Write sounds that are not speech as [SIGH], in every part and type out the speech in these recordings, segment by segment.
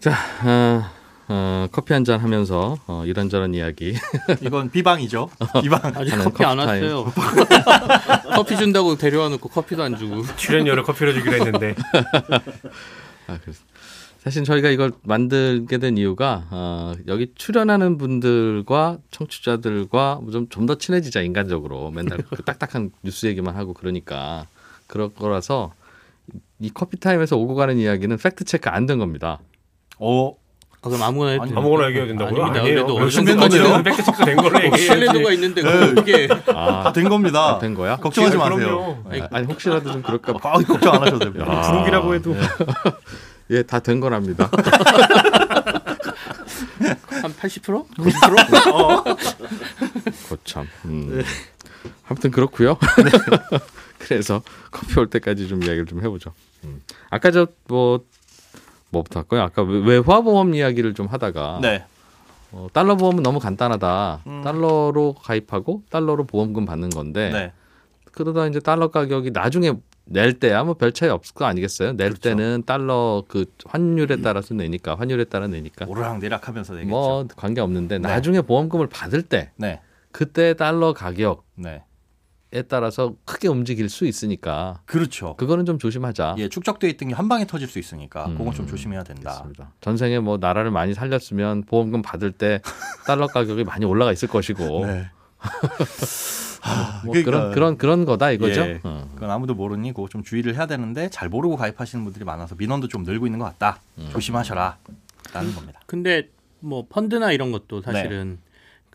자, 어, 어, 커피 한 잔 하면서 어, 이런저런 이야기. [LAUGHS] 이건 비방이죠. 비방. 아직 커피 안 커피. 왔어요. [LAUGHS] 커피 준다고 데려와 놓고 커피도 안 주고. 출연료를 커피로 주기로 했는데 아, 그래서 사실 저희가 이걸 만들게 된 이유가 어, 여기 출연하는 분들과 청취자들과 좀 좀 더 친해지자 인간적으로 맨날 그 딱딱한 뉴스 얘기만 하고 그러니까 그럴 거라서 이 커피 타임에서 오고 가는 이야기는 팩트 체크 안 된 겁니다. 어, 아, 그럼 아무거나 해도 아니? 아무거나 얘기해도 된다고요? 아닙니다. 아니에요. 그래도 어느 어느 정도까지는 정도까지는 팩트 체크 된 걸로 얘기해야지. 신뢰도가 있는데 그걸 어떻게 아, 다된 겁니다. 된 거야? 걱정하지 아니, 마세요. 그럼요. 아니 혹시라도 좀 그럴까 봐. 아, 걱정 안 하셔도 됩니다. 아. 부록이라고 해도 [LAUGHS] 예, 다 된 거랍니다. [LAUGHS] 한 80%? 90%? 거참. 음. 아무튼 그렇고요. [LAUGHS] 그래서 커피 올 때까지 좀 이야기를 좀 해보죠. 음. 아까 저 뭐 뭐부터 할까요? 아까 외- 외화 보험 이야기를 좀 하다가 네. 어, 달러 보험은 너무 간단하다. 음. 달러로 가입하고 달러로 보험금 받는 건데 네. 그러다 이제 달러 가격이 나중에 낼 때야 뭐 별 차이 없을 거 아니겠어요? 낼 그렇죠. 때는 달러 그 환율에 따라서 내니까 환율에 따라 내니까 오르락 내리락하면서 내겠죠. 뭐 관계 없는데 네. 나중에 보험금을 받을 때 네. 그때 달러 가격 네. 에 따라서 크게 움직일 수 있으니까 그렇죠. 그거는 좀 조심하자. 예, 축적돼 있던 게 한 방에 터질 수 있으니까 음, 그건 좀 조심해야 된다. 그렇습니다. 전생에 뭐 나라를 많이 살렸으면 보험금 받을 때 [LAUGHS] 달러 가격이 많이 올라가 있을 것이고 네. [LAUGHS] 뭐 그러니까- 그런 그런 그런 거다 이거죠. 예. 어. 그건 아무도 모르니 그거 좀 주의를 해야 되는데 잘 모르고 가입하시는 분들이 많아서 민원도 좀 늘고 있는 것 같다. 음. 조심하셔라. 라는 겁니다. 근데 뭐 펀드나 이런 것도 사실은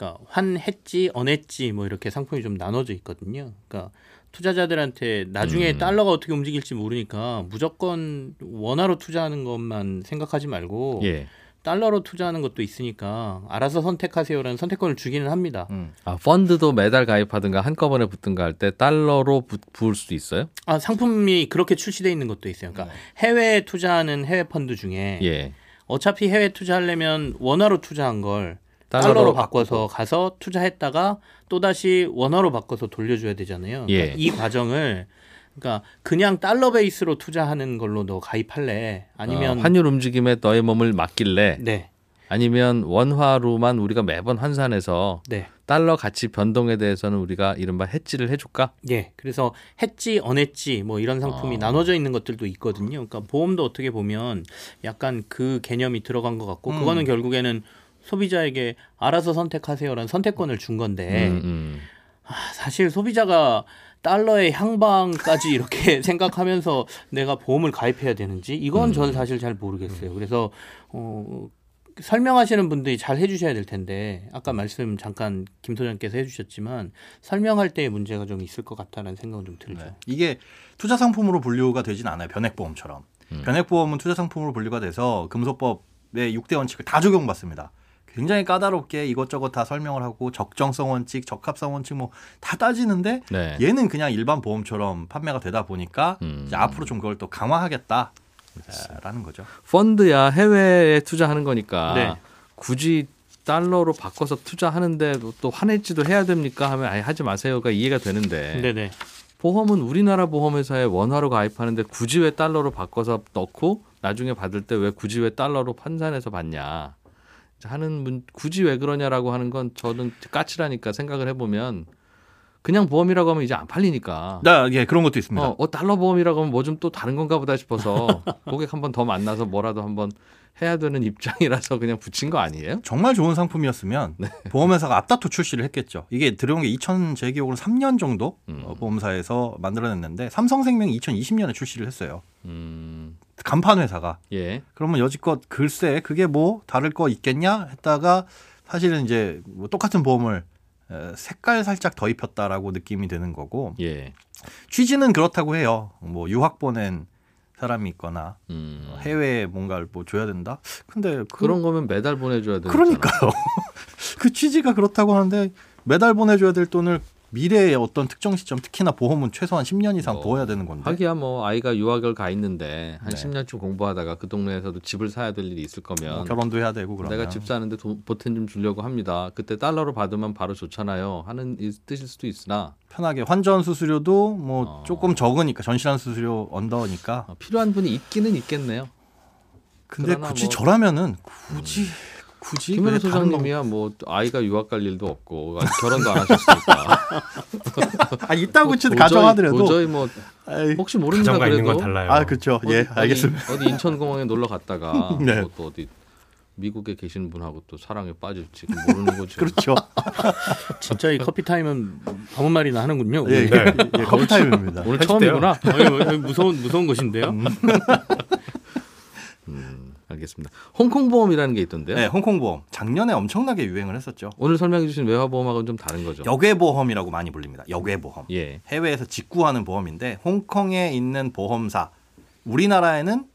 그러니까 환했지 언했지 뭐 이렇게 상품이 좀 나눠져 있거든요. 그러니까 투자자들한테 나중에 음. 달러가 어떻게 움직일지 모르니까 무조건 원화로 투자하는 것만 생각하지 말고 예. 달러로 투자하는 것도 있으니까 알아서 선택하세요라는 선택권을 주기는 합니다. 음. 아 펀드도 매달 가입하든가 한꺼번에 붙든가 할 때 달러로 부, 부을 수도 있어요. 아 상품이 그렇게 출시돼 있는 것도 있어요. 그러니까 해외에 투자하는 해외 펀드 중에 예. 어차피 해외 투자하려면 원화로 투자한 걸 달러로 달러로, 바꿔서 가서 투자했다가 또 다시 원화로 바꿔서 돌려줘야 되잖아요. 예. 그러니까 이 과정을 그러니까 그냥 달러 베이스로 투자하는 걸로 너 가입할래? 아니면 어, 환율 움직임에 너의 몸을 맡길래 네, 아니면 원화로만 우리가 매번 환산해서 네, 달러 가치 변동에 대해서는 우리가 이른바 해지를 해줄까? 예. 그래서 했지, 언했지 뭐 이런 상품이 어. 나눠져 있는 것들도 있거든요. 그러니까 보험도 어떻게 보면 약간 그 개념이 들어간 것 같고 음. 그거는 결국에는 소비자에게 알아서 선택하세요라는 선택권을 준 건데 음, 음. 아, 사실 소비자가 달러의 향방까지 이렇게 [LAUGHS] 생각하면서 내가 보험을 가입해야 되는지 이건 음. 저는 사실 잘 모르겠어요. 그래서 어, 설명하시는 분들이 잘 해주셔야 될 텐데 아까 말씀 잠깐 김 소장께서 해주셨지만 설명할 때의 문제가 좀 있을 것 같다는 생각은 좀 들죠. 네. 이게 투자 상품으로 분류가 되진 않아요. 변액보험처럼. 음. 변액보험은 투자 상품으로 분류가 돼서 금소법의 6대 원칙을 다 적용받습니다. 굉장히 까다롭게 이것저것 다 설명을 하고 적정성 원칙, 적합성 원칙 뭐 다 따지는데 네. 얘는 그냥 일반 보험처럼 판매가 되다 보니까 음. 이제 앞으로 좀 그걸 또 강화하겠다라는 거죠. 펀드야 해외에 투자하는 거니까 네. 굳이 달러로 바꿔서 투자하는데 또 환해지도 해야 됩니까 하면 아예 하지 마세요가 이해가 되는데 네네. 보험은 우리나라 보험회사에 원화로 가입하는데 굳이 왜 달러로 바꿔서 넣고 나중에 받을 때 왜 굳이 왜 달러로 환산해서 받냐 하는 문 굳이 왜 그러냐라고 하는 건 저는 까칠하니까 생각을 해보면 그냥 보험이라고 하면 이제 안 팔리니까 네, 예, 그런 것도 있습니다. 어, 어, 달러 보험이라고 하면 뭐 좀 또 다른 건가 보다 싶어서 [LAUGHS] 고객 한 번 더 만나서 뭐라도 한번 해야 되는 입장이라서 그냥 붙인 거 아니에요? 정말 좋은 상품이었으면 네. 보험회사가 앞다투 출시를 했겠죠. 이게 들어온 게 2000, 제 기억으로 3년 정도 음. 어, 보험사에서 만들어냈는데 삼성생명이 2020년에 출시를 했어요. 음, 간판 회사가. 예. 그러면 여지껏 글쎄 그게 뭐 다를 거 있겠냐 했다가 사실은 이제 뭐 똑같은 보험을 에, 색깔 살짝 더 입혔다라고 느낌이 드는 거고 예. 취지는 그렇다고 해요. 뭐 유학 보낸 사람이 있거나 음. 해외에 뭔가를 뭐 줘야 된다. 근데 그, 그런 거면 매달 보내줘야 되는 그러니까요. [LAUGHS] 그 취지가 그렇다고 하는데 매달 보내줘야 될 돈을 미래의 어떤 특정 시점 특히나 보험은 최소한 10년 이상 어, 보호해야 되는 건데. 하기야 뭐 아이가 유학을 가 있는데 한 네. 10년쯤 공부하다가 그 동네에서도 집을 사야 될 일이 있을 거면 뭐 결혼도 해야 되고 그러면 내가 집 사는데 돈, 보탬 좀 주려고 합니다. 그때 달러로 받으면 바로 좋잖아요. 하는 이- 뜻일 수도 있으나 편하게 환전 수수료도 뭐 어. 조금 적으니까 전실한 수수료 언더니까 어, 필요한 분이 있기는 있겠네요. 근데 굳이 뭐- 저라면은 굳이 굳이 김현우 소장님이야 뭐 아이가 유학 갈 일도 없고 결혼도 안 하셨으니까 아 있다고 치 가정하더라도 도저히 뭐 혹시 있는 그래도 건 달라요. 아 그렇죠. 예, 어디- 알겠습니다. 어디, [LAUGHS] 어디 인천공항에 놀러 갔다가 [LAUGHS] 네. 뭐 또 어디 미국에 계시는 분하고 또 사랑에 빠질지 모르는 거죠. [LAUGHS] 그렇죠. 진짜 이 커피 타임은 아무 말이나 하는군요. 예, 오늘. 네. 예, 커피 타임입니다. 오늘. 처음이구나. 무서운 무서운 것인데요. 음, 알겠습니다. 홍콩 보험이라는 게 있던데요. 네, 홍콩 보험 작년에 엄청나게 유행을 했었죠. 오늘 설명해 주신 외화 보험하고는 좀 다른 거죠. 역외 보험이라고 많이 불립니다. 역외 보험. 예. 해외에서 직구하는 보험인데 홍콩에 있는 보험사 우리나라에는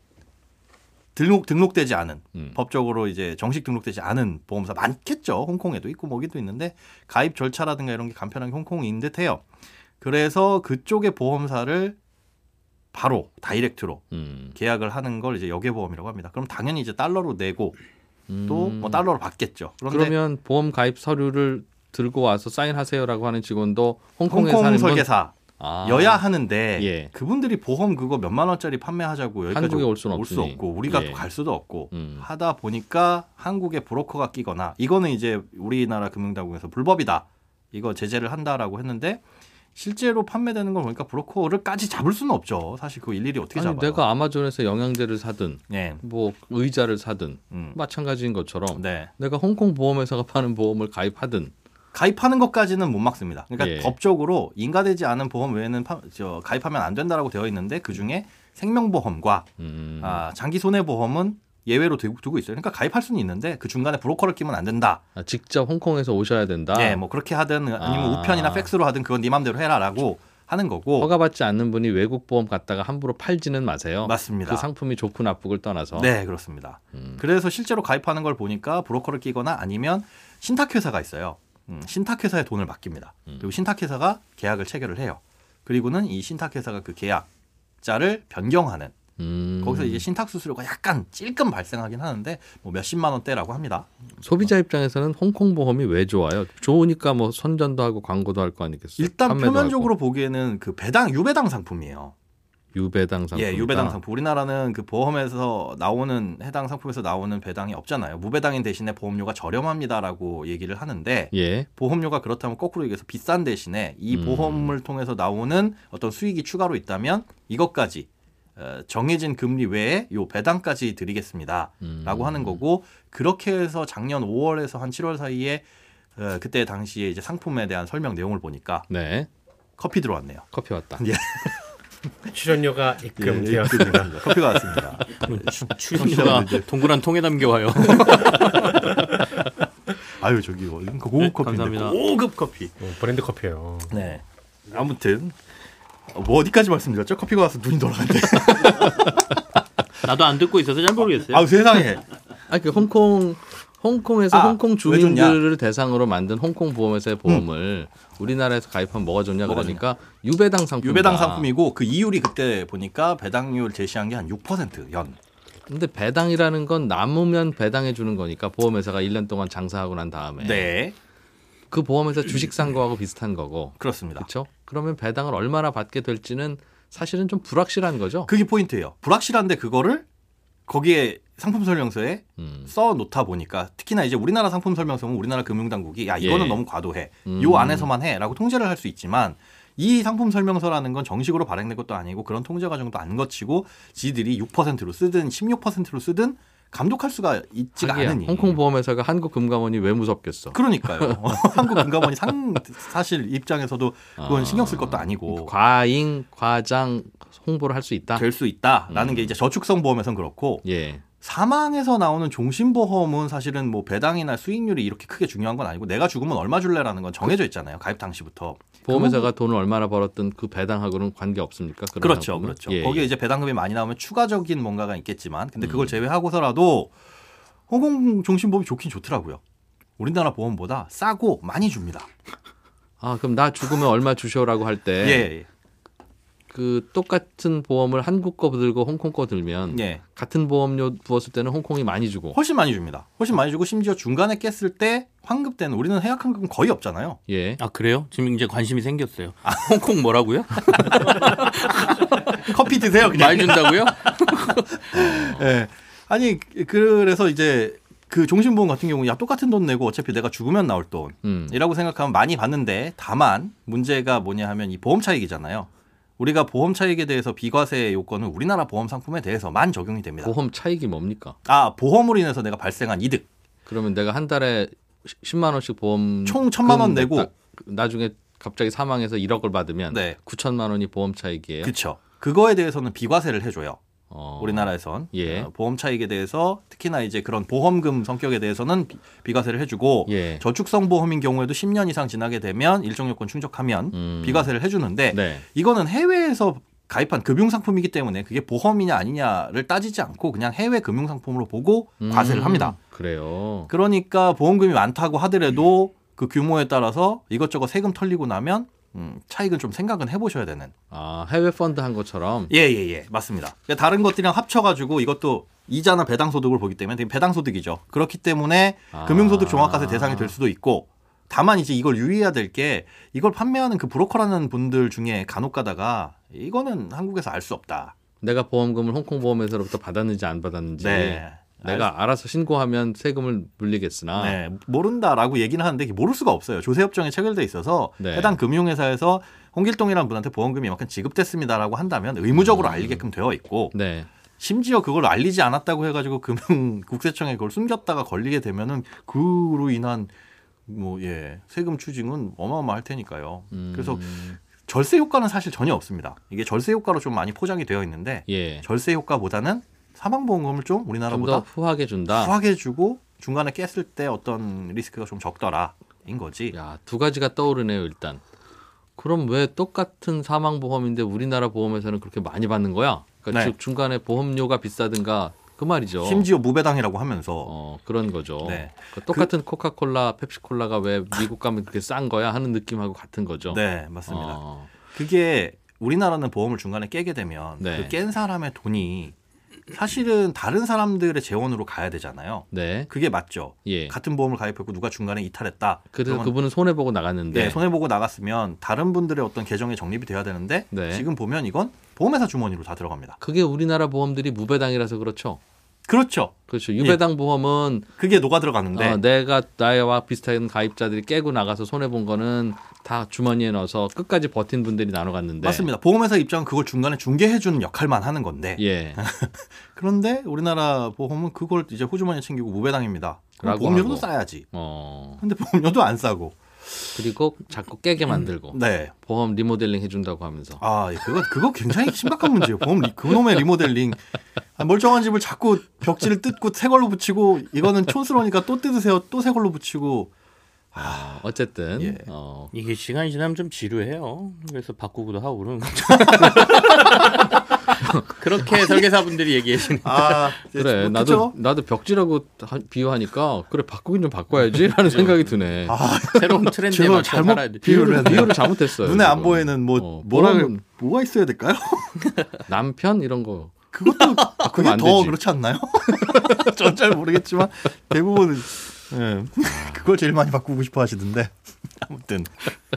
등록 등록되지 않은 음. 법적으로 이제 정식 등록되지 않은 보험사 많겠죠. 홍콩에도 있고 뭐기도 있는데 가입 절차라든가 이런 게 간편한 게 홍콩인 듯해요. 그래서 그쪽의 보험사를 바로 다이렉트로 음. 계약을 하는 걸 이제 역외보험이라고 합니다. 그럼 당연히 이제 달러로 내고 또 음. 뭐 달러로 받겠죠. 그러면 보험 가입 서류를 들고 와서 사인하세요라고 하는 직원도 홍콩에 홍콩 사는 설계사 분 아. 여야 하는데 예. 그분들이 보험 그거 몇만 원짜리 판매하자고 여기까지 한국에 올 수는 수 없으니. 없고 우리가 예. 또갈 수도 없고 음. 하다 보니까 한국에 브로커가 끼거나 이거는 이제 우리나라 금융당국에서 불법이다 이거 제재를 한다라고 했는데 실제로 판매되는 걸 보니까 브로커를까지 잡을 수는 없죠 사실 그 일일이 어떻게 아니, 잡아요 내가 아마존에서 영양제를 사든 네, 뭐 의자를 사든 음. 마찬가지인 것처럼 네. 내가 홍콩 보험회사가 파는 보험을 가입하든 가입하는 것까지는 못 막습니다. 그러니까 예. 법적으로 인가되지 않은 보험 외에는 파- 저, 가입하면 안 된다라고 되어 있는데 그 중에 생명보험과 음. 아, 장기 손해보험은 예외로 두고, 있어요. 그러니까 가입할 수는 있는데 그 중간에 브로커를 끼면 안 된다. 아, 직접 홍콩에서 오셔야 된다. 예, 뭐 그렇게 하든 아니면 아. 우편이나 팩스로 하든 그건 네 맘대로 해라라고 하는 거고 허가받지 않는 분이 외국 보험 갔다가 함부로 팔지는 마세요. 맞습니다. 그 상품이 좋고 나쁘고를 떠나서. 네, 그렇습니다. 음. 그래서 실제로 가입하는 걸 보니까 브로커를 끼거나 아니면 신탁회사가 있어요. 음, 신탁회사에 돈을 맡깁니다. 음. 그리고 신탁회사가 계약을 체결을 해요. 그리고는 이 신탁회사가 그 계약자를 변경하는 음. 거기서 이제 신탁 수수료가 약간 찔끔 발생하긴 하는데 뭐 몇십만 원대라고 합니다. 소비자 입장에서는 홍콩 보험이 왜 좋아요? 좋으니까 뭐 선전도 하고 광고도 할 거 아니겠어요? 일단 표면적으로 하고. 보기에는 그 배당 유배당 상품이에요. 유배당 상품. 예, 유배당 상품. 우리나라는 그 보험에서 나오는 해당 상품에서 나오는 배당이 없잖아요. 무배당인 대신에 보험료가 저렴합니다라고 얘기를 하는데 예. 보험료가 그렇다면 거꾸로 얘기해서 비싼 대신에 이 음. 보험을 통해서 나오는 어떤 수익이 추가로 있다면 이것까지 어, 정해진 금리 외에 요 배당까지 드리겠습니다. 음. 라고 하는 거고 그렇게 해서 작년 5월에서 한 7월 사이에 어, 그때 당시에 이제 상품에 대한 설명 내용을 보니까 네. 커피 들어왔네요. 커피 왔다. 예. [LAUGHS] 출연료가 예, 입금되었습니다. 커피가 왔습니다. [LAUGHS] 출연료가 동그란 통에 담겨 와요. [LAUGHS] 아유 저기 어, 이거 고급 네, 커피인데 감사합니다. 고급 커피. 어, 브랜드 커피예요. 네. 아무튼 어, 뭐 어디까지 말씀드렸죠? 커피가 와서 눈이 돌아간대. [LAUGHS] 나도 안 듣고 있어서 잘 모르겠어요. 아우 세상에. 아, 그 홍콩 홍콩에서 아, 홍콩 왜 주민들을 대상으로 만든 홍콩 보험회사의 보험을 우리나라에서 가입하면 뭐가 좋냐 뭐가 그러니까 유배당 상품. 유배당 상품이고 그 이율이 그때 보니까 배당률 제시한 게 한 6% 연. 근데 배당이라는 건 남으면 배당해 주는 거니까 보험회사가 1년 동안 장사하고 난 다음에 네. 그 보험회사 주식 산 거하고 비슷한 거고. 그렇습니다. 그렇죠? 그러면 배당을 얼마나 받게 될지는 사실은 좀 불확실한 거죠. 그게 포인트예요. 불확실한데 그거를 거기에 상품 설명서에 음. 써 놓다 보니까 특히나 이제 우리나라 상품 설명서는 우리나라 금융당국이 야 이거는 예. 너무 과도해. 음. 요 안에서만 해라고 통제를 할 수 있지만 이 상품 설명서라는 건 정식으로 발행된 것도 아니고 그런 통제 과정도 안 거치고 지들이 6%로 쓰든 16%로 쓰든 감독할 수가 있지가 하기야, 않으니. 홍콩 보험회사가 한국 금감원이 왜 무섭겠어? 그러니까요. [LAUGHS] 한국 금감원이 상 사실 입장에서도 그건 신경 쓸 것도 아니고 과잉 과장 홍보를 할 수 있다. 될 수 있다라는 음. 게 이제 저축성 보험에선 그렇고 예. 사망에서 나오는 종신보험은 사실은 뭐 배당이나 수익률이 이렇게 크게 중요한 건 아니고 내가 죽으면 얼마 줄래라는 건 정해져 있잖아요. 가입 당시부터. 보험회사가 돈을 얼마나 벌었든 그 배당하고는 관계 없습니까? 그렇죠, 상품은? 그렇죠. 예, 거기에 예. 이제 배당금이 많이 나오면 추가적인 뭔가가 있겠지만, 근데 그걸 음. 제외하고서라도 홍콩 종신보험이 좋긴 좋더라고요. 우리나라 보험보다 싸고 많이 줍니다. 아 그럼 나 죽으면 얼마 주셔라고 할 때 [LAUGHS] 예, 그 똑같은 보험을 한국 거 들고 홍콩 거 들면 예, 예. 같은 보험료 부었을 때는 홍콩이 많이 주고 훨씬 많이 줍니다. 훨씬 많이 주고 심지어 중간에 깼을 때 환급 때는 우리는 해약 환급은 거의 없잖아요. 예. 아 그래요? 지금 이제 관심이 생겼어요. 홍콩 뭐라고요? [LAUGHS] 커피 드세요 그냥. 많이 준다고요? [LAUGHS] 예. 아니 그래서 이제 그 종신보험 같은 경우 야 똑같은 돈 내고 어차피 내가 죽으면 나올 음. 돈이라고 생각하면 많이 받는데 다만 문제가 뭐냐 하면 이 보험 차익이잖아요. 우리가 보험 차익에 대해서 비과세 요건은 우리나라 보험 상품에 대해서만 적용이 됩니다. 보험 차익이 뭡니까? 아 보험으로 인해서 내가 발생한 이득 그러면 내가 한 달에 10만 원씩 보험 총 천만 원금 내고. 나중에 갑자기 사망해서 1억을 받으면 네. 9천만 원이 보험 차익이에요. 그렇죠. 그거에 대해서는 비과세를 해 줘요. 어. 우리나라에선 예. 어, 보험 차익에 대해서 특히나 이제 그런 보험금 성격에 대해서는 비, 비과세를 해주고 예. 저축성 보험인 경우에도 10년 이상 지나게 되면 일정 요건 충족하면 음. 비과세를 해주는데 네. 이거는 해외에서 가입한 금융 상품이기 때문에 그게 보험이냐 아니냐를 따지지 않고 그냥 해외 금융 상품으로 보고 과세를 음, 합니다. 그래요. 그러니까 보험금이 많다고 하더라도 그 규모에 따라서 이것저것 세금 털리고 나면 음, 차익은 좀 생각은 해보셔야 되는. 아 해외 펀드 한 것처럼. 예예 예 예, 맞습니다. 그러니까 다른 것들이랑 합쳐가지고 이것도 이자나 배당 소득을 보기 때문에 배당 소득이죠. 그렇기 때문에 아. 금융소득 종합과세 대상이 될 수도 있고 다만 이제 이걸 유의해야 될 게 이걸 판매하는 그 브로커라는 분들 중에 간혹 가다가 이거는 한국에서 알 수 없다. 내가 보험금을 홍콩 보험회사로부터 받았는지 안 받았는지 네. 내가 알아서 신고하면 세금을 물리겠으나 네, 모른다라고 얘기는 하는데 모를 수가 없어요. 조세협정에 체결돼 있어서 네. 해당 금융회사에서 홍길동이라는 분한테 보험금이 이만큼 지급됐습니다라고 한다면 의무적으로 알리게끔 되어 있고 네. 심지어 그걸 알리지 않았다고 해가지고 금융 [LAUGHS] 국세청에 그걸 숨겼다가 걸리게 되면은 그로 인한 뭐예 세금 추징은 어마어마할 테니까요. 음, 그래서 절세 효과는 사실 전혀 없습니다. 이게 절세 효과로 좀 많이 포장이 되어 있는데 예. 절세 효과보다는 사망보험금을 좀좀더 우리나라보다 후하게 준다. 후하게 주고 중간에 깼을 때 어떤 리스크가 좀 적더라인 거지. 야, 두 가지가 떠오르네요, 일단. 그럼 왜 똑같은 사망 보험인데 우리나라 보험에서는 그렇게 많이 받는 거야? 그러니까 네. 즉 중간에 보험료가 비싸든가 그 말이죠. 심지어 무배당이라고 하면서 어, 그런 거죠. 네. 그러니까 똑같은 코카콜라, 펩시콜라가 왜 미국 가면 그렇게 싼 거야 하는 느낌하고 같은 거죠. 네 맞습니다. 어, 그게 우리나라는 보험을 중간에 깨게 되면 네. 그깬 사람의 돈이 사실은 다른 사람들의 재원으로 가야 되잖아요. 네. 그게 맞죠. 예. 같은 보험을 가입했고 누가 중간에 이탈했다. 그래서 그분은 손해 보고 나갔는데 네, 손해 보고 나갔으면 다른 분들의 어떤 계정에 적립이 돼야 되는데 네. 지금 보면 이건 보험회사 주머니로 다 들어갑니다. 그게 우리나라 보험들이 무배당이라서 그렇죠. 그렇죠. 그렇죠. 유배당 보험은 그게 녹아 들어가는데 어, 내가 나와 비슷한 가입자들이 깨고 나가서 손해 본 거는 다 주머니에 넣어서 끝까지 버틴 분들이 나눠 갔는데 맞습니다. 보험회사 입장은 그걸 중간에 중개해주는 역할만 하는 건데 예. [LAUGHS] 그런데 우리나라 보험은 그걸 이제 호주머니에 챙기고 무배당입니다. 보험료도 하고. 싸야지. 어. 근데 보험료도 안 싸고. 그리고 자꾸 깨게 만들고 네. 보험 리모델링 해준다고 하면서 아, 그거 그거 굉장히 심각한 문제예요. 보험 리, 그놈의 리모델링. 아, 멀쩡한 집을 자꾸 벽지를 뜯고 새 걸로 붙이고 이거는 촌스러우니까 또 뜯으세요. 또 새 걸로 붙이고. 어, 어쨌든 예. 어, 이게 시간이 지나면 좀 지루해요. 그래서 바꾸기도 하고 그러는 거죠. [LAUGHS] 그렇게 설계사분들이 얘기하시는. 아, 그래 뭐, 나도? 나도 벽지라고 하- 비유하니까 그래 바꾸긴 좀 바꿔야지라는 생각이 드네. 아, 새로운 트렌드에 제가 맞춰 잘못 살아야 돼. 비유를. 비유를 잘못했어요. 눈에 안. 보이는 뭐 어, 뭐라 보험은 뭐가 있어야 될까요? [LAUGHS] 남편 이런 거 그것도 아, 그게 안더 되지. 그렇지 않나요? [LAUGHS] 전 잘 모르겠지만 대부분은 예. 그걸 제일 많이 바꾸고 싶어 하시던데 [LAUGHS] 아무튼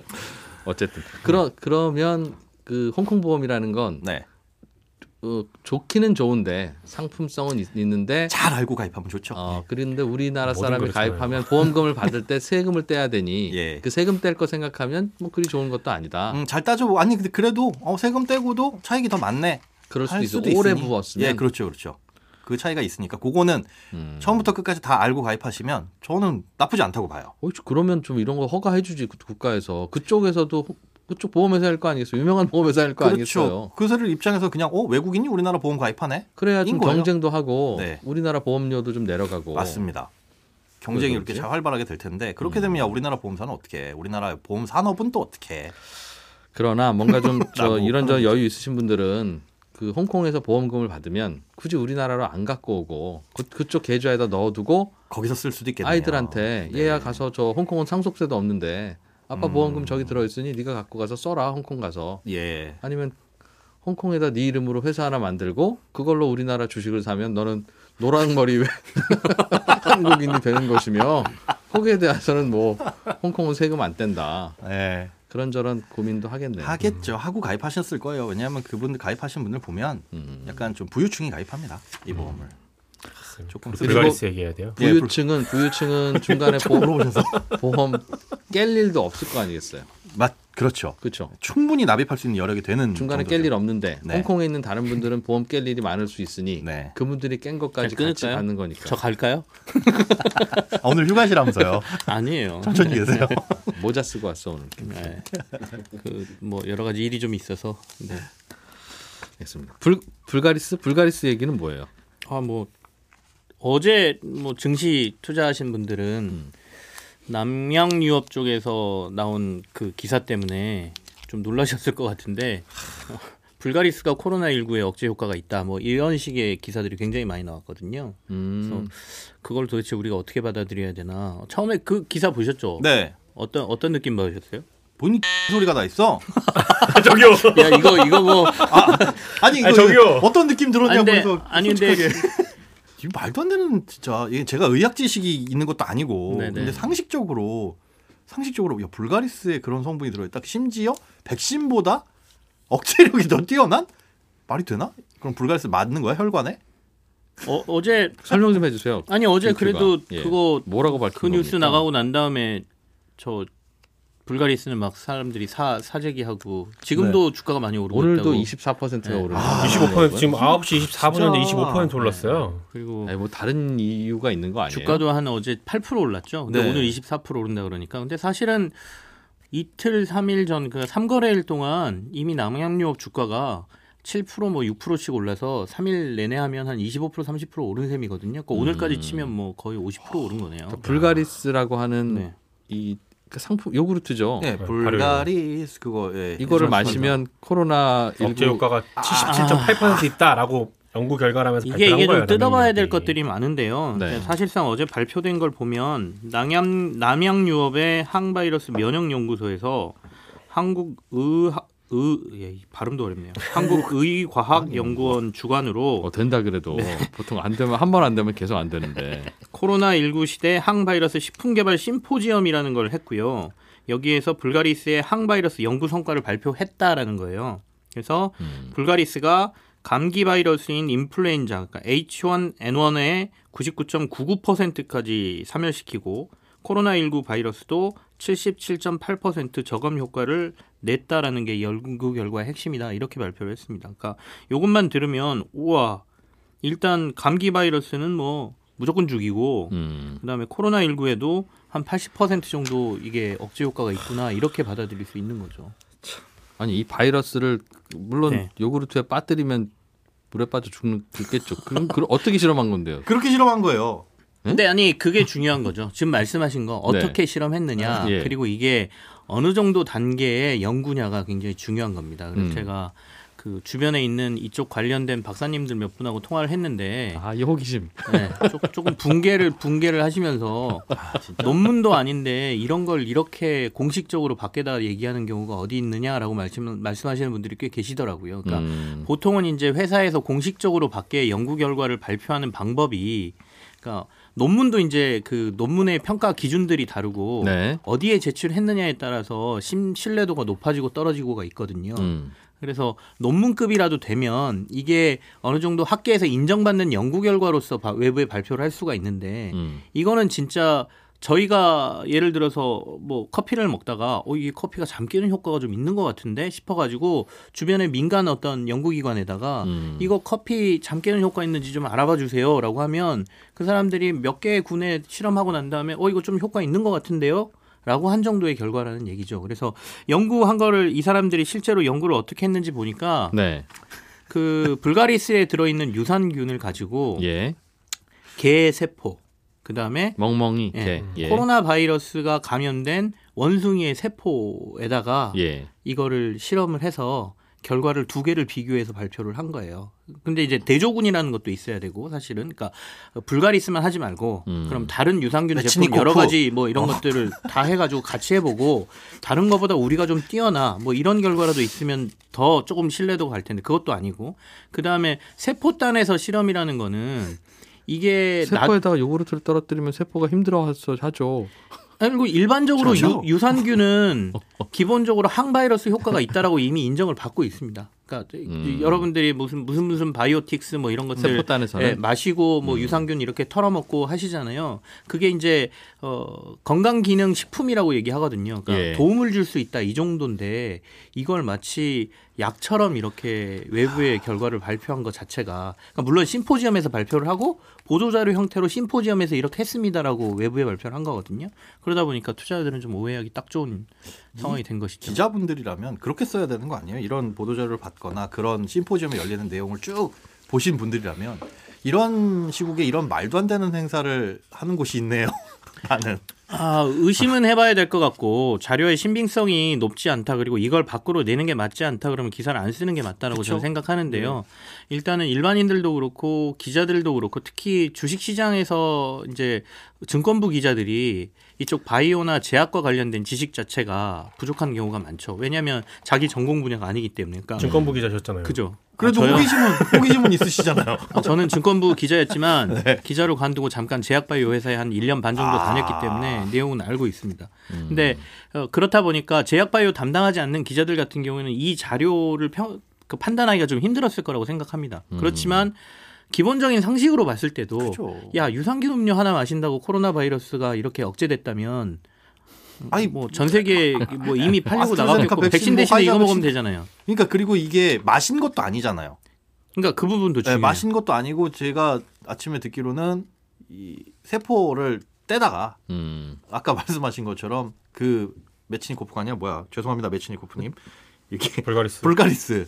[LAUGHS] 어쨌든 그러 그러면 그 홍콩 보험이라는 건 네. 어, 좋기는 좋은데 상품성은 있, 있는데 잘 알고 가입하면 좋죠. 어 그런데 우리나라 사람이. 가입하면 보험금을 받을 때 세금을 떼야 되니 [LAUGHS] 예. 그 세금 뗄 거 생각하면 뭐 그리 좋은 것도 아니다. 음, 잘 따져 아니 근데 그래도 어, 세금 떼고도 차익이 더 많네. 그럴 수도 할 있어. 수도 오래. 부었으면 예, 그렇죠, 그렇죠. 그 차이가 있으니까 그거는 음. 처음부터 끝까지 다 알고 가입하시면 저는 나쁘지 않다고 봐요. 어, 그러면 좀 이런 거 허가해주지 그- 국가에서 그쪽에서도 호- 그쪽 보험회사일 거 아니겠어요? 유명한 보험회사일 거 아니겠어요? 그렇죠. 그 사람 입장에서 그냥 어 외국인이 우리나라 보험 가입하네. 그래야 좀 거예요. 경쟁도 하고 네. 우리나라 보험료도 좀 내려가고 맞습니다. 경쟁이 왜 이렇게? 잘 활발하게 될 텐데 그렇게 되면 야 우리나라 보험사는 어떻게? 해? 우리나라 보험 산업은 또 어떻게? 해? 그러나 뭔가 좀 [LAUGHS] 저 이런저런 여유 있으신 분들은 그 홍콩에서 보험금을 받으면 굳이 우리나라로 안 갖고 오고 그, 그쪽 계좌에다 넣어두고 거기서 쓸 수도 있겠네요. 아이들한테 네. 얘야 가서 저 홍콩은 상속세도 없는데 아빠 음. 보험금 저기 들어있으니 네가 갖고 가서 써라 홍콩 가서 예. 아니면 홍콩에다 네 이름으로 회사 하나 만들고 그걸로 우리나라 주식을 사면 너는 노란 머리 왜 [LAUGHS] 한국인이 되는 것이며 거기에 대해서는 뭐 홍콩은 세금 안 뗀다 예. 그런저런 고민도 하겠네요. 하겠죠. 하고 가입하셨을 거예요. 왜냐하면 그분들 가입하신 분들 보면 음. 약간 좀 부유층이 가입합니다. 이 보험을. 조금 그리고 불가리스 얘기해야 돼요. 예, 부유층은 부유층은 중간에 [LAUGHS] 보험, 보험 깰 일도 없을 거 아니겠어요. 맞 그렇죠. 그렇죠. 충분히 납입할 수 있는 여력이 되는 중간에. 깰 일 없는데 네. 홍콩에 있는 다른 분들은 보험 깰 일이 많을 수 있으니 네. 그분들이 깬 것까지 자, 같이 끊을까요? 받는 거니까. 저 갈까요? 아, 오늘 휴가시라면서요. [LAUGHS] 아니에요. 천천히 계세요. [LAUGHS] 모자 쓰고 왔어 오늘. 네. 그뭐 여러 가지 일이 좀 있어서 네. 알겠습니다. 불 불가리스 불가리스 얘기는 뭐예요? 아뭐 어제 뭐 증시 투자하신 분들은 음. 남양 유업 쪽에서 나온 그 기사 때문에 좀 놀라셨을 것 같은데 어, [LAUGHS] 불가리스가 코로나 19에 억제 효과가 있다 뭐 이런 식의 기사들이 굉장히 많이 나왔거든요. 음, 그걸 도대체 우리가 어떻게 받아들여야 되나? 처음에 그 기사 보셨죠? 네. 어떤 어떤 느낌 받으셨어요? 본인 [LAUGHS] 소리가 다 있어. [LAUGHS] 저기요. 야 이거 이거 뭐 아 니 이거 아니, 저기요. 어떤 느낌 들었냐고 해서 아니 근데 이거 말도 안 되는 진짜 이게 제가 의학 지식이 있는 것도 아니고 네네. 근데 상식적으로 상식적으로 야 불가리스에 그런 성분이 들어있다. 심지어 백신보다 억제력이 더 뛰어난 말이 되나? 그럼 불가리스 맞는 거야 혈관에? 어, 어제 설명 좀 해주세요. 아니 어제 뷰티가. 그래도 예. 그거 뭐라고 밝힌 그 뉴스 겁니까? 나가고 난 다음에 저 불가리스는 막 사람들이 사 사재기하고 지금도 주가가 많이 오르고 오늘도 있다고. 24%가 네. 오르는. 아, 25% 지금 9시 24분인데 진짜. 25% 올랐어요. 그리고 아니 뭐 다른 이유가 있는 거 아니에요? 주가도 한 어제 8% 올랐죠. 근데 네. 오늘 24% 오른다 그러니까. 근데 사실은 이틀 3일 전 그 3거래일 동안 이미 남양유업 주가가 7%뭐 6%씩 올라서 3일 내내 하면 한 25% 30% 오른 셈이거든요. 그러니까 오늘까지 음. 치면 뭐 거의 50% 오른 거네요. 그러니까 불가리스라고 하는 네. 이 그 상품 요구르트죠. 네, 네, 불가리스 그거 예. 이거를 마시면 코로나 억제 19 효과가 77.8% 있다라고 연구 결과라면서 이게 발표한 이게 거예요. 좀 뜯어봐야. 될 것들이 많은데요. 네. 사실상 어제 발표된 걸 보면 남양 남양유업의 항바이러스 면역 연구소에서 한국 의 의, 예, 이 발음도 어렵네요. 한국의과학연구원 [LAUGHS] 주관으로 어, 된다 그래도 네. 보통 안 되면 한 번 안 되면 계속 안 되는데 코로나 19 시대 항바이러스 식품 개발 심포지엄이라는 걸 했고요. 여기에서 불가리스의 항바이러스 연구 성과를 발표했다라는 거예요. 그래서 음. 불가리스가 감기 바이러스인 인플루엔자 그러니까 H1N1의 99.99%까지 사멸시키고 코로나19 바이러스도 77.8% 저감 효과를 냈다라는 게 연구 결과의 핵심이다 이렇게 발표를 했습니다. 그러니까 이것만 들으면 우와 일단 감기 바이러스는 뭐 무조건 죽이고 음. 그다음에 코로나 19에도 한 80% 정도 이게 억제 효과가 있구나 이렇게 받아들일 수 있는 거죠. 아니 이 바이러스를 물론 네. 요구르트에 빠뜨리면 물에 빠져 죽는 죽겠죠. 그럼 그럼 어떻게 실험한 건데요? 그렇게 실험한 거예요. 근데 아니 그게 중요한 거죠. 지금 말씀하신 거 어떻게 실험했느냐 예. 그리고 이게 어느 정도 단계의 연구냐가 굉장히 중요한 겁니다. 그래서 음. 제가 그 주변에 있는 이쪽 관련된 박사님들 몇 분하고 통화를 했는데 아, 이 호기심. 네, 조- 조금 붕괴를 붕괴를 하시면서 논문도 아닌데 이런 걸 이렇게 공식적으로 밖에다 얘기하는 경우가 어디 있느냐라고 말씀 말씀하시는 분들이 꽤 계시더라고요. 그러니까 음. 보통은 이제 회사에서 공식적으로 밖에 연구 결과를 발표하는 방법이 그러니까 논문도 이제 그 논문의 평가 기준들이 다르고 네. 어디에 제출했느냐에 따라서 심, 신뢰도가 높아지고 떨어지고가 있거든요. 음. 그래서 논문급이라도 되면 이게 어느 정도 학계에서 인정받는 연구 결과로서 바- 외부에 발표를 할 수가 있는데 음. 이거는 진짜 저희가 예를 들어서 뭐 커피를 먹다가 어 이게 커피가 잠 깨는 효과가 좀 있는 것 같은데 싶어가지고 주변에 민간 어떤 연구기관에다가 음. 이거 커피 잠 깨는 효과 있는지 좀 알아봐 주세요라고 하면 그 사람들이 몇 개의 군에 실험하고 난 다음에 어 이거 좀 효과 있는 것 같은데요. 라고 한 정도의 결과라는 얘기죠. 그래서 연구한 거를 이 사람들이 실제로 연구를 어떻게 했는지 보니까 네. 그 불가리스에 들어있는 유산균을 가지고 예. 개 세포, 그 다음에 멍멍이. 예. 개. 예. 코로나 바이러스가 감염된 원숭이의 세포에다가 예. 이거를 실험을 해서 결과를 두 개를 비교해서 발표를 한 거예요. 근데 이제 대조군이라는 것도 있어야 되고 사실은 그러니까 불가리스만 하지 말고 음. 그럼 다른 유산균 제품 레치니코프. 여러 가지 뭐 이런 것들을 다 해가지고 같이 해보고 다른 것보다 우리가 좀 뛰어나 뭐 이런 결과라도 있으면 더 조금 신뢰도가 갈 텐데 그것도 아니고 그 다음에 세포단에서 실험이라는 거는 이게 나- 세포에다가 요구르트를 떨어뜨리면 세포가 힘들어서 하죠. 그리고 일반적으로 그렇죠. 유, 유산균은 [LAUGHS] 기본적으로 항바이러스 효과가 있다라고 이미 인정을 받고 있습니다. 그러니까 음. 여러분들이 무슨 무슨 무슨 바이오틱스 뭐 이런 것들 세포단에서는 예, 마시고 음. 뭐 유산균 이렇게 털어먹고 하시잖아요. 그게 이제 어, 건강 기능 식품이라고 얘기하거든요. 그러니까 예. 도움을 줄 수 있다 이 정도인데 이걸 마치 약처럼 이렇게 외부의 결과를 발표한 것 자체가 그러니까 물론 심포지엄에서 발표를 하고 보도자료 형태로 심포지엄에서 이렇게 했습니다라고 외부에 발표를 한 거거든요. 그러다 보니까 투자자들은 좀 오해하기 딱 좋은 상황이 된 것이죠. 기자분들이라면 그렇게 써야 되는 거 아니에요? 이런 보도자료를 받거나 그런 심포지엄에 열리는 내용을 쭉 보신 분들이라면 이런 시국에 이런 말도 안 되는 행사를 하는 곳이 있네요. [LAUGHS] 나는 아, 의심은 해봐야 될 것 같고 자료의 신빙성이 높지 않다 그리고 이걸 밖으로 내는 게 맞지 않다 그러면 기사를 안 쓰는 게 맞다라고 그쵸? 저는 생각하는데요. 일단은 일반인들도 그렇고 기자들도 그렇고 특히 주식시장에서 이제 증권부 기자들이 이쪽 바이오나 제약과 관련된 지식 자체가 부족한 경우가 많죠. 왜냐하면 자기 전공 분야가 아니기 때문에. 그러니까 증권부 기자셨잖아요. 그죠. 그래도 아? 호기심은 호기심은 있으시잖아요. 아, 저는 증권부 기자였지만 [LAUGHS] 기자로 관두고 잠깐 제약바이오 회사에 한 1년 반 정도 아. 다녔기 때문에 내용은 알고 있습니다. 근데 어, 그렇다 보니까 제약바이오 담당하지 않는 기자들 같은 경우에는 이 자료를 평, 그 판단하기가 좀 힘들었을 거라고 생각합니다. 그렇지만 기본적인 상식으로 봤을 때도 그죠. 야 유산균 음료 하나 마신다고 코로나 바이러스가 이렇게 억제됐다면 아니 뭐 전 세계 뭐 이미 팔리고 나가겠고 백신 백신 뭐 대신에 이거 먹으면 백신 되잖아요. 그러니까 그리고 이게 마신 것도 아니잖아요. 그러니까 그 부분도 네, 중요해요. 마신 것도 아니고 제가 아침에 듣기로는 이 세포를 떼다가 음. 아까 [LAUGHS] 말씀하신 것처럼 그 메치니코프가 아니라 뭐야 죄송합니다 메치니코프님 이게 불가리스. 불가리스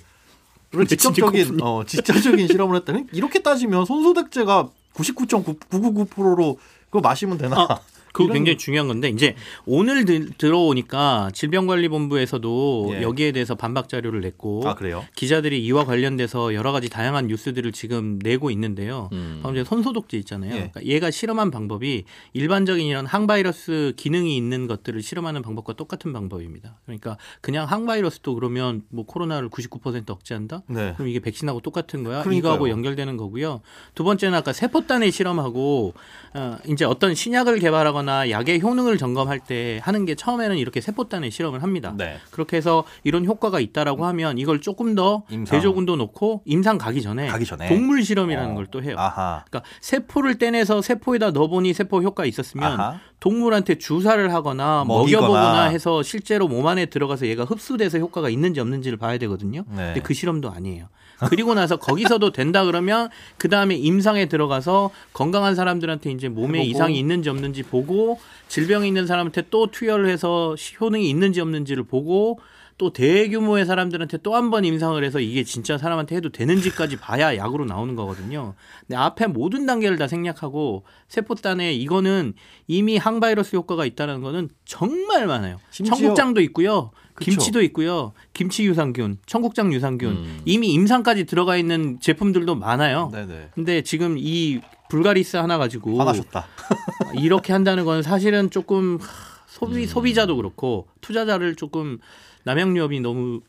를 직접적인 어 직접적인 실험을 했다니 이렇게 따지면 손소독제가 99.999%로 그거 마시면 되나? 그거 굉장히 중요한 건데 이제 오늘 들, 들어오니까 질병관리본부에서도 예. 여기에 대해서 반박 자료를 냈고 아? 기자들이 이와 관련돼서 여러 가지 다양한 뉴스들을 지금 내고 있는데요. 음. 방금 전에 손소독제 있잖아요. 예. 그러니까 얘가 실험한 방법이 일반적인 이런 항바이러스 기능이 있는 것들을 실험하는 방법과 똑같은 방법입니다. 그러니까 그냥 항바이러스도 그러면 뭐 코로나를 99% 억제한다? 네. 그럼 이게 백신하고 똑같은 거야? 그러니까요. 이거하고 연결되는 거고요. 두 번째는 아까 세포단에 실험하고 어, 이제 어떤 신약을 개발하거나 약의 효능을 점검할 때 하는 게 처음에는 이렇게 세포단에 실험을 합니다. 네. 그렇게 해서 이런 효과가 있다라고 하면 이걸 조금 더 임상. 대조군도 놓고 임상 가기 전에, 가기 전에. 동물 실험이라는 어. 걸또 해요. 아하. 그러니까 세포를 떼내서 세포에다 넣어보니 세포 효과 있었으면 아하. 동물한테 주사를 하거나 먹이거나. 먹여보거나 해서 실제로 몸 안에 들어가서 얘가 흡수돼서 효과가 있는지 없는지를 봐야 되거든요. 네. 근데 그 실험도 아니에요. 그리고 나서 거기서도 된다 그러면 그 다음에 임상에 들어가서 건강한 사람들한테 이제 몸에 해보고. 이상이 있는지 없는지 보고 질병이 있는 사람한테 또 투여를 해서 시- 효능이 있는지 없는지를 보고 또 대규모의 사람들한테 또 한 번 임상을 해서 이게 진짜 사람한테 해도 되는지까지 봐야 약으로 나오는 거거든요. 근데 앞에 모든 단계를 다 생략하고 세포단에 이거는 이미 항바이러스 효과가 있다는 거는 정말 많아요. 심지어- 청국장도 있고요. 그쵸. 김치도 있고요. 김치 유산균, 청국장 유산균 음. 이미 임상까지 들어가 있는 제품들도 많아요. 네네. 근데 지금 이 불가리스 하나 가지고 화나셨다. [LAUGHS] 이렇게 한다는 건 사실은 조금 하, 음. 소비 소비자도 그렇고 투자자를 조금 남양유업이 너무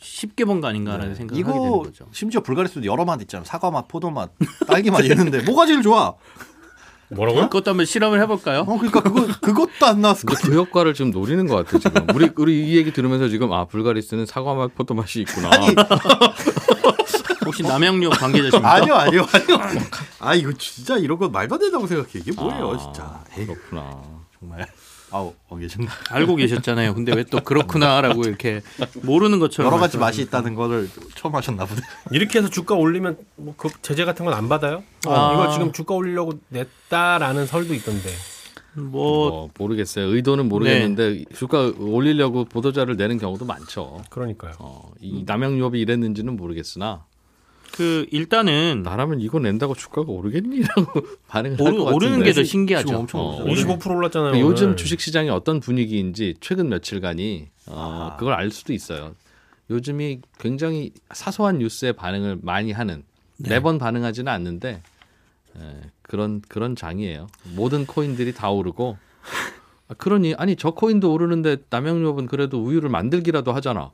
쉽게 본 거 아닌가라는 되는 네. 이거 거죠. 심지어 불가리스도 여러 맛 있잖아요. 사과 맛, 포도 맛, 딸기 맛 있는데 [LAUGHS] 뭐가 제일 좋아? 뭐라고요? 그것도 한번 실험을 해볼까요? 어 그러니까 그거 그것도 안 나왔을 거야. 그 효과를 지금 노리는 것 같아 지금. 우리 우리 이 얘기 들으면서 지금 아 불가리스는 사과 맛 포도 맛이 있구나. [LAUGHS] 혹시 남양유업 관계자십니까? 아니요, 아니요, 아니요. 아 이거 진짜 이런 거 말도 안 된다고 생각해. 이게 뭐예요, 아, 진짜. 에이, 그렇구나. 정말. 아우, 어 계셨나? [LAUGHS] 알고 계셨잖아요. 근데 왜 또 그렇구나라고 이렇게 모르는 것처럼 여러 가지 맛이. 있다는 거를 처음 하셨나 보네. [LAUGHS] 이렇게 해서 주가 올리면 뭐 그 제재 같은 건 안 받아요? 아. 이걸 지금 주가 올리려고 냈다라는 설도 있던데. 뭐 뭐 모르겠어요. 의도는 모르겠는데 주가 올리려고 보도자를 내는 경우도 많죠. 그러니까요. 어, 이 남양유업이 이랬는지는 모르겠으나 그 일단은 나라면 이거 낸다고 주가가 오르겠니라고 [LAUGHS] 반응을 할 오르, 것 같은데. 오르는 게 더 신기하죠. 엄청 어, 오르잖아요. 25% 올랐잖아요. 그러니까 요즘 오늘. 주식 시장이 어떤 분위기인지 최근 며칠간이 어, 아. 그걸 알 수도 있어요. 요즘이 굉장히 사소한 뉴스에 반응을 많이 하는 네. 매번 반응하지는 않는데 예, 그런 그런 장이에요. 모든 코인들이 다 오르고 아, 그러니 아니 저 코인도 오르는데 남양유업은 그래도 우유를 만들기라도 하잖아.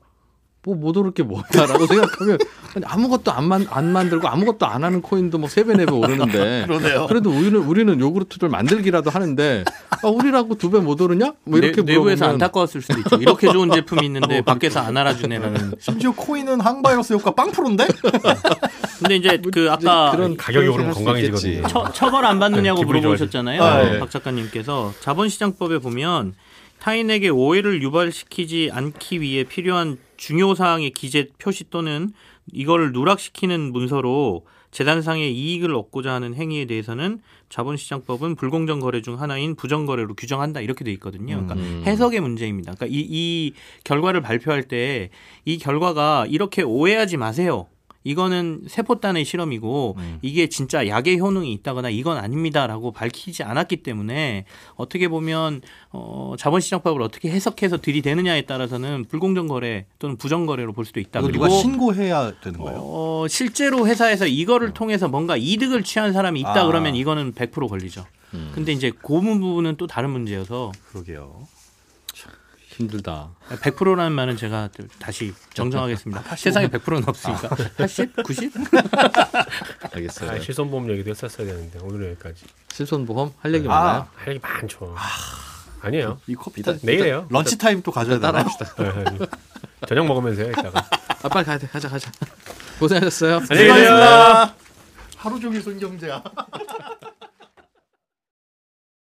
뭐 못 오를 게 뭐다라고 생각하면 아니, 아무것도 안, 만, 안 만들고 아무것도 안 하는 코인도 뭐 세 배 네 배 오르는데 [LAUGHS] 그러네요. 그래도 우리는 우리는 요구르트를 만들기라도 하는데 아, 우리라고 두 배 못 오르냐? 뭐 이렇게 내, 내부에서 안타까웠을 수도 있죠. 이렇게 좋은 제품이 있는데 [LAUGHS] 밖에서 안 알아주네라는. 심지어 코인은 항바이러스 효과 빵 프로인데? [LAUGHS] 근데 이제 그 아까 그런 가격이 오르면 건강해지거든요. 있겠지. 처, 처벌 안 받느냐고 네, 물어보셨잖아요. 아, 예. 박 작가님께서 자본시장법에 보면 타인에게 오해를 유발시키지 않기 위해 필요한 중요 사항의 기재 표시 또는 이걸 누락시키는 문서로 재단상의 이익을 얻고자 하는 행위에 대해서는 자본시장법은 불공정 거래 중 하나인 부정거래로 규정한다 이렇게 돼 있거든요. 그러니까 음. 해석의 문제입니다. 그러니까 이, 이 결과를 발표할 때 이 결과가 이렇게 오해하지 마세요. 이거는 세포단의 실험이고 음. 이게 진짜 약의 효능이 있다거나 이건 아닙니다라고 밝히지 않았기 때문에 어떻게 보면 어, 자본시장법을 어떻게 해석해서 들이대느냐에 따라서는 불공정 거래 또는 부정 거래로 볼 수도 있다. 그리고 누가 신고해야 되는 거예요? 어, 실제로 회사에서 이거를 통해서 뭔가 이득을 취한 사람이 있다 아. 그러면 이거는 100% 걸리죠. 음. 근데 이제 그 부분은 또 다른 문제여서 그러게요. 힘들다. 100%라는 말은 제가 또 다시 정정하겠습니다. [LAUGHS] 세상에 100%는 없으니까. [LAUGHS] 80, 90? 알겠어요. 아, 실손보험 얘기도 했었어야 되는데 오늘 여기까지 실손보험 할 얘기 아. 많아요? 할 얘기 많죠. 아 니에요. 이 커피 이따- 네, 내일이에요. 런치 타임 또 가져야 되나? 따라합시다. [LAUGHS] 네, 네. 저녁 먹으면서 요 이따가. 아 빨리 가야 돼. 가자 가자. 고생하셨어요. 안녕히 계세요. 하루 종일 손경제야.